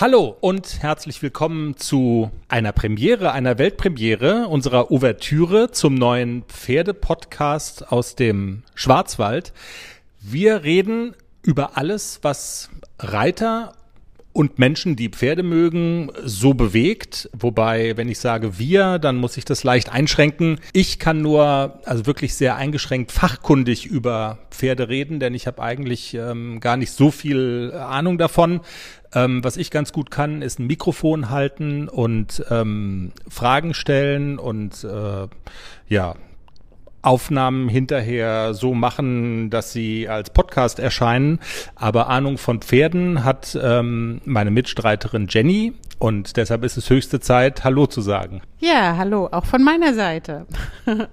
Hallo und herzlich willkommen zu einer Premiere, einer Weltpremiere unserer Ouvertüre zum neuen Pferde-Podcast aus dem Schwarzwald. Wir reden über alles, was Reiter und Menschen, die Pferde mögen, so bewegt. Wobei, wenn ich sage wir, dann muss ich das leicht einschränken. Ich kann nur, also wirklich sehr eingeschränkt fachkundig über Pferde reden, denn ich habe eigentlich ähm, gar nicht so viel Ahnung davon. Ähm, was ich ganz gut kann, ist ein Mikrofon halten und ähm, Fragen stellen und äh, ja, Aufnahmen hinterher so machen, dass sie als Podcast erscheinen. Aber Ahnung von Pferden hat ähm, meine Mitstreiterin Jenny und deshalb ist es höchste Zeit, Hallo zu sagen. Ja, hallo, auch von meiner Seite.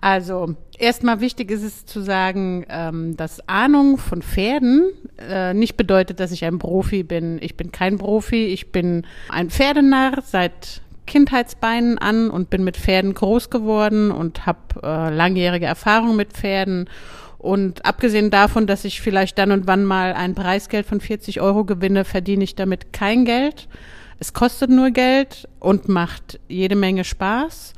also, erstmal wichtig ist es zu sagen, ähm, dass Ahnung von Pferden äh, nicht bedeutet, dass ich ein Profi bin. Ich bin kein Profi, ich bin ein Pferdenarr seit Kindheitsbeinen an und bin mit Pferden groß geworden und habe äh, langjährige Erfahrung mit Pferden. Und abgesehen davon, dass ich vielleicht dann und wann mal ein Preisgeld von 40 Euro gewinne, verdiene ich damit kein Geld. Es kostet nur Geld und macht jede Menge Spaß.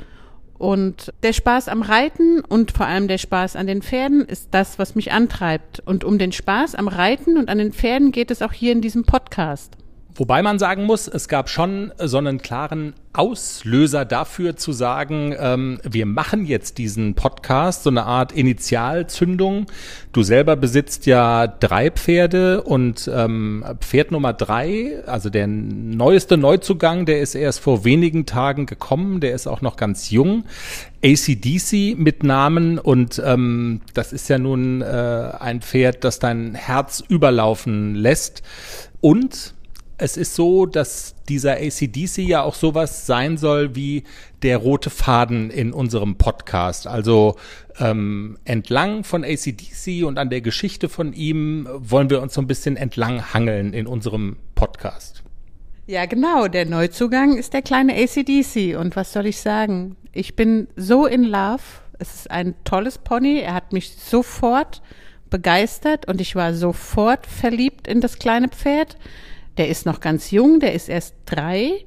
Und der Spaß am Reiten und vor allem der Spaß an den Pferden ist das, was mich antreibt. Und um den Spaß am Reiten und an den Pferden geht es auch hier in diesem Podcast. Wobei man sagen muss, es gab schon so einen klaren Auslöser dafür zu sagen, ähm, wir machen jetzt diesen Podcast, so eine Art Initialzündung. Du selber besitzt ja drei Pferde und ähm, Pferd Nummer drei, also der neueste Neuzugang, der ist erst vor wenigen Tagen gekommen, der ist auch noch ganz jung. ACDC mit Namen und ähm, das ist ja nun äh, ein Pferd, das dein Herz überlaufen lässt. Und es ist so, dass dieser ACDC ja auch sowas sein soll wie der rote Faden in unserem Podcast. Also ähm, entlang von ACDC und an der Geschichte von ihm wollen wir uns so ein bisschen entlang hangeln in unserem Podcast. Ja, genau. Der Neuzugang ist der kleine ACDC. Und was soll ich sagen? Ich bin so in love. Es ist ein tolles Pony. Er hat mich sofort begeistert und ich war sofort verliebt in das kleine Pferd. Der ist noch ganz jung, der ist erst drei.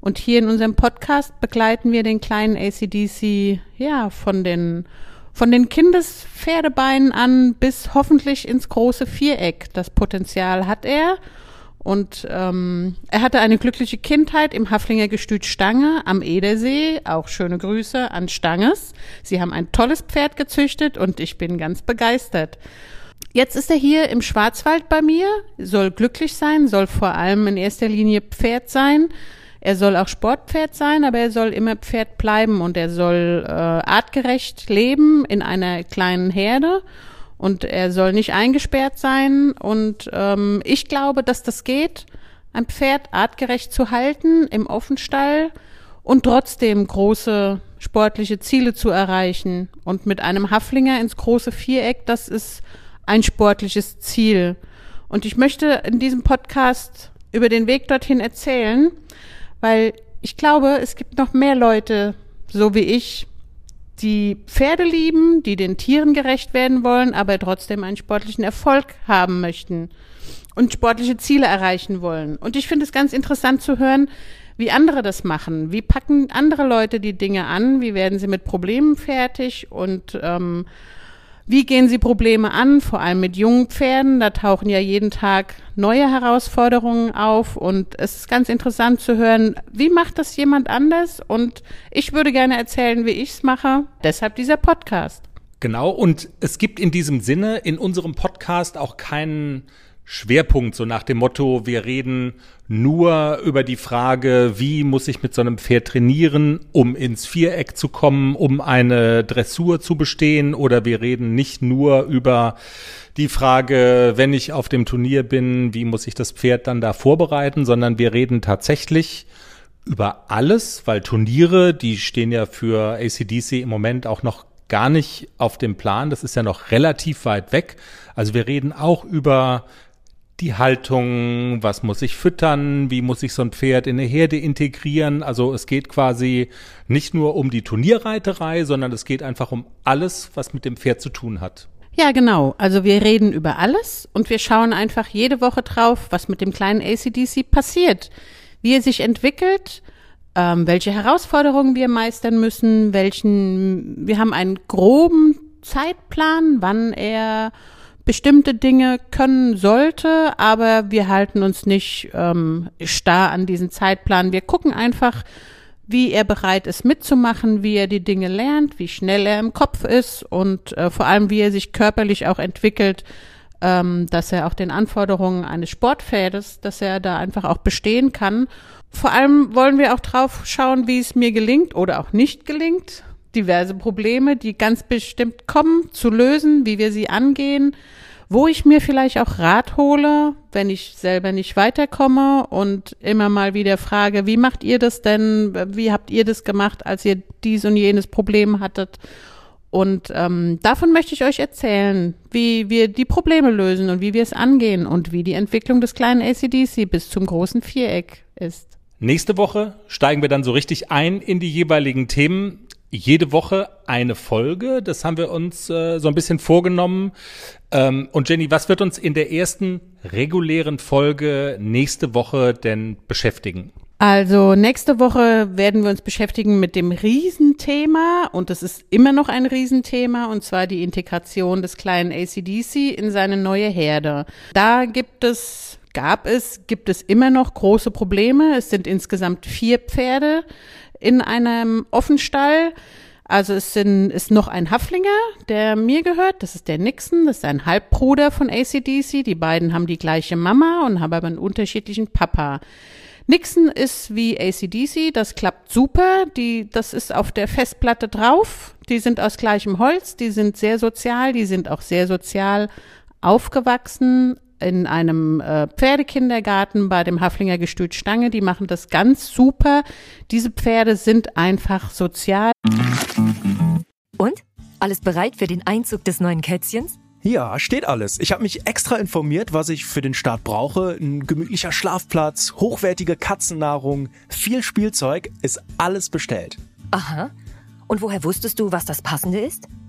Und hier in unserem Podcast begleiten wir den kleinen ACDC, ja, von den, von den Kindespferdebeinen an bis hoffentlich ins große Viereck. Das Potenzial hat er. Und ähm, er hatte eine glückliche Kindheit im Haflinger Gestüt Stange am Edersee. Auch schöne Grüße an Stanges. Sie haben ein tolles Pferd gezüchtet und ich bin ganz begeistert. Jetzt ist er hier im Schwarzwald bei mir, soll glücklich sein, soll vor allem in erster Linie Pferd sein. Er soll auch Sportpferd sein, aber er soll immer Pferd bleiben und er soll äh, artgerecht leben in einer kleinen Herde und er soll nicht eingesperrt sein. Und ähm, ich glaube, dass das geht, ein Pferd artgerecht zu halten im Offenstall und trotzdem große sportliche Ziele zu erreichen. Und mit einem Haflinger ins große Viereck, das ist ein sportliches Ziel. Und ich möchte in diesem Podcast über den Weg dorthin erzählen, weil ich glaube, es gibt noch mehr Leute, so wie ich, die Pferde lieben, die den Tieren gerecht werden wollen, aber trotzdem einen sportlichen Erfolg haben möchten und sportliche Ziele erreichen wollen. Und ich finde es ganz interessant zu hören, wie andere das machen. Wie packen andere Leute die Dinge an? Wie werden sie mit Problemen fertig? Und ähm, wie gehen Sie Probleme an, vor allem mit jungen Pferden? Da tauchen ja jeden Tag neue Herausforderungen auf und es ist ganz interessant zu hören, wie macht das jemand anders? Und ich würde gerne erzählen, wie ich es mache. Deshalb dieser Podcast. Genau, und es gibt in diesem Sinne in unserem Podcast auch keinen Schwerpunkt, so nach dem Motto, wir reden nur über die Frage, wie muss ich mit so einem Pferd trainieren, um ins Viereck zu kommen, um eine Dressur zu bestehen, oder wir reden nicht nur über die Frage, wenn ich auf dem Turnier bin, wie muss ich das Pferd dann da vorbereiten, sondern wir reden tatsächlich über alles, weil Turniere, die stehen ja für ACDC im Moment auch noch gar nicht auf dem Plan. Das ist ja noch relativ weit weg. Also wir reden auch über die Haltung, was muss ich füttern, wie muss ich so ein Pferd in eine Herde integrieren. Also es geht quasi nicht nur um die Turnierreiterei, sondern es geht einfach um alles, was mit dem Pferd zu tun hat. Ja, genau. Also wir reden über alles und wir schauen einfach jede Woche drauf, was mit dem kleinen ACDC passiert, wie er sich entwickelt, ähm, welche Herausforderungen wir meistern müssen, welchen, wir haben einen groben Zeitplan, wann er bestimmte Dinge können sollte, aber wir halten uns nicht ähm, starr an diesen Zeitplan. Wir gucken einfach, wie er bereit ist mitzumachen, wie er die Dinge lernt, wie schnell er im Kopf ist und äh, vor allem, wie er sich körperlich auch entwickelt, ähm, dass er auch den Anforderungen eines Sportpferdes, dass er da einfach auch bestehen kann. Vor allem wollen wir auch drauf schauen, wie es mir gelingt oder auch nicht gelingt, diverse Probleme, die ganz bestimmt kommen, zu lösen, wie wir sie angehen, wo ich mir vielleicht auch Rat hole, wenn ich selber nicht weiterkomme und immer mal wieder frage, wie macht ihr das denn? Wie habt ihr das gemacht, als ihr dies und jenes Problem hattet? Und ähm, davon möchte ich euch erzählen, wie wir die Probleme lösen und wie wir es angehen und wie die Entwicklung des kleinen ACDC bis zum großen Viereck ist. Nächste Woche steigen wir dann so richtig ein in die jeweiligen Themen jede Woche eine Folge. Das haben wir uns äh, so ein bisschen vorgenommen. Ähm, und Jenny, was wird uns in der ersten regulären Folge nächste Woche denn beschäftigen? Also nächste Woche werden wir uns beschäftigen mit dem Riesenthema und das ist immer noch ein Riesenthema und zwar die Integration des kleinen ACDC in seine neue Herde. Da gibt es, gab es, gibt es immer noch große Probleme. Es sind insgesamt vier Pferde in einem Offenstall. Also es sind, ist noch ein Haflinger, der mir gehört. Das ist der Nixon. Das ist ein Halbbruder von ACDC. Die beiden haben die gleiche Mama und haben aber einen unterschiedlichen Papa. Nixon ist wie ACDC. Das klappt super. Die, das ist auf der Festplatte drauf. Die sind aus gleichem Holz. Die sind sehr sozial. Die sind auch sehr sozial aufgewachsen in einem äh, Pferdekindergarten bei dem Haflinger Gestüt Stange. Die machen das ganz super. Diese Pferde sind einfach sozial. Und? Alles bereit für den Einzug des neuen Kätzchens? Ja, steht alles. Ich habe mich extra informiert, was ich für den Start brauche. Ein gemütlicher Schlafplatz, hochwertige Katzennahrung, viel Spielzeug, ist alles bestellt. Aha. Und woher wusstest du, was das Passende ist?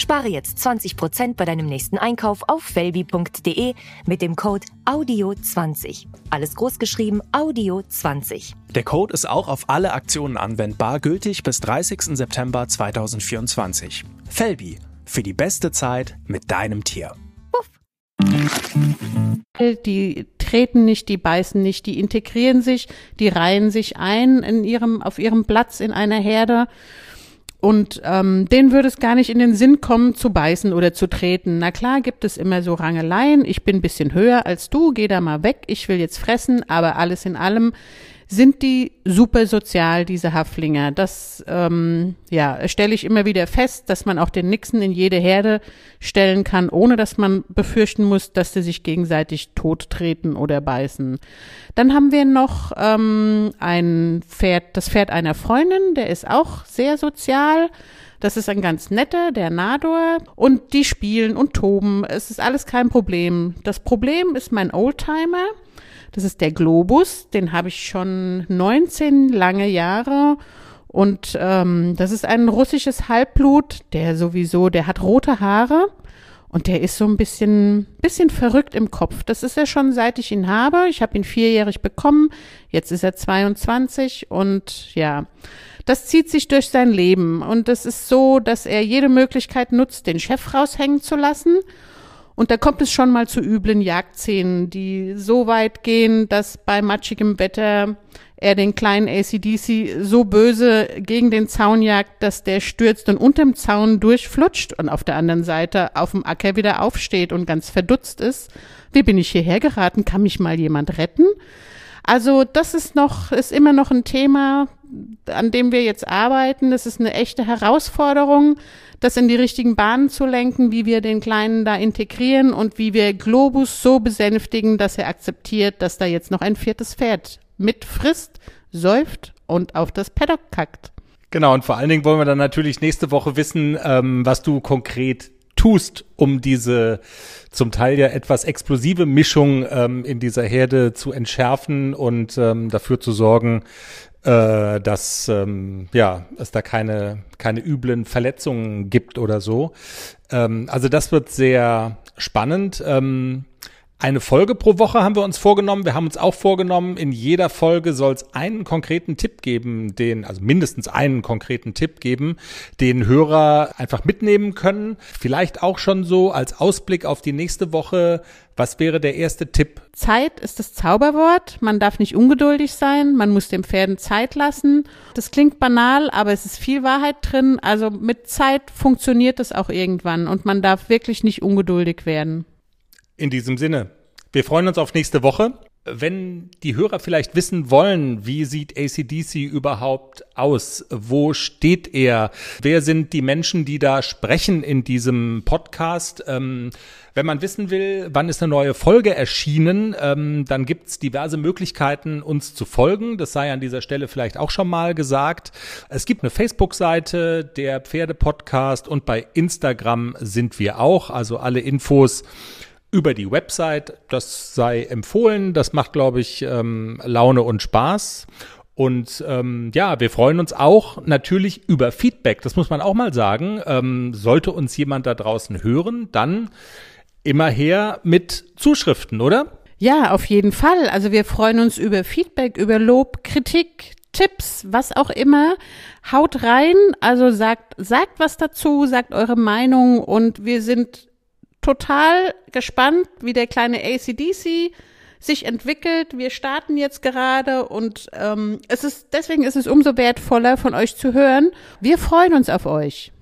Spare jetzt 20% bei deinem nächsten Einkauf auf felbi.de mit dem Code AUDIO20. Alles großgeschrieben AUDIO20. Der Code ist auch auf alle Aktionen anwendbar, gültig bis 30. September 2024. Felbi, für die beste Zeit mit deinem Tier. Puff. Die treten nicht, die beißen nicht, die integrieren sich, die reihen sich ein in ihrem, auf ihrem Platz in einer Herde. Und ähm, denen würde es gar nicht in den Sinn kommen, zu beißen oder zu treten. Na klar gibt es immer so Rangeleien. Ich bin bisschen höher als du, geh da mal weg, ich will jetzt fressen, aber alles in allem sind die super sozial, diese Haflinger. Das ähm, ja, stelle ich immer wieder fest, dass man auch den Nixon in jede Herde stellen kann, ohne dass man befürchten muss, dass sie sich gegenseitig tottreten oder beißen. Dann haben wir noch ähm, ein Pferd, das Pferd einer Freundin, der ist auch sehr sozial. Das ist ein ganz netter, der Nador. Und die spielen und toben. Es ist alles kein Problem. Das Problem ist mein Oldtimer. Das ist der Globus, den habe ich schon 19 lange Jahre. Und ähm, das ist ein russisches Halbblut, der sowieso, der hat rote Haare und der ist so ein bisschen, bisschen verrückt im Kopf. Das ist er schon seit ich ihn habe. Ich habe ihn vierjährig bekommen. Jetzt ist er 22 und ja, das zieht sich durch sein Leben. Und es ist so, dass er jede Möglichkeit nutzt, den Chef raushängen zu lassen Und da kommt es schon mal zu üblen Jagdszenen, die so weit gehen, dass bei matschigem Wetter er den kleinen ACDC so böse gegen den Zaun jagt, dass der stürzt und unterm Zaun durchflutscht und auf der anderen Seite auf dem Acker wieder aufsteht und ganz verdutzt ist. Wie bin ich hierher geraten? Kann mich mal jemand retten? Also das ist noch, ist immer noch ein Thema, an dem wir jetzt arbeiten. Das ist eine echte Herausforderung, das in die richtigen Bahnen zu lenken, wie wir den Kleinen da integrieren und wie wir Globus so besänftigen, dass er akzeptiert, dass da jetzt noch ein viertes Pferd mitfrisst, säuft und auf das Paddock kackt. Genau, und vor allen Dingen wollen wir dann natürlich nächste Woche wissen, ähm, was du konkret tust, um diese zum Teil ja etwas explosive Mischung ähm, in dieser Herde zu entschärfen und ähm, dafür zu sorgen, äh, dass ähm, ja es da keine keine üblen Verletzungen gibt oder so. Ähm, also das wird sehr spannend. Ähm, eine Folge pro Woche haben wir uns vorgenommen. Wir haben uns auch vorgenommen, in jeder Folge soll es einen konkreten Tipp geben, den, also mindestens einen konkreten Tipp geben, den Hörer einfach mitnehmen können. Vielleicht auch schon so als Ausblick auf die nächste Woche. Was wäre der erste Tipp? Zeit ist das Zauberwort. Man darf nicht ungeduldig sein. Man muss den Pferden Zeit lassen. Das klingt banal, aber es ist viel Wahrheit drin. Also mit Zeit funktioniert es auch irgendwann und man darf wirklich nicht ungeduldig werden. In diesem Sinne, wir freuen uns auf nächste Woche. Wenn die Hörer vielleicht wissen wollen, wie sieht ACDC überhaupt aus? Wo steht er? Wer sind die Menschen, die da sprechen in diesem Podcast? Ähm, wenn man wissen will, wann ist eine neue Folge erschienen, ähm, dann gibt's diverse Möglichkeiten, uns zu folgen. Das sei an dieser Stelle vielleicht auch schon mal gesagt. Es gibt eine Facebook-Seite, der Pferde-Podcast und bei Instagram sind wir auch. Also alle Infos über die Website. Das sei empfohlen. Das macht, glaube ich, ähm, Laune und Spaß. Und ähm, ja, wir freuen uns auch natürlich über Feedback. Das muss man auch mal sagen. Ähm, sollte uns jemand da draußen hören, dann immer her mit Zuschriften, oder? Ja, auf jeden Fall. Also wir freuen uns über Feedback, über Lob, Kritik, Tipps, was auch immer. Haut rein, also sagt, sagt was dazu, sagt eure Meinung und wir sind total gespannt, wie der kleine ACDC sich entwickelt. Wir starten jetzt gerade und ähm, es ist deswegen ist es umso wertvoller von euch zu hören. Wir freuen uns auf euch.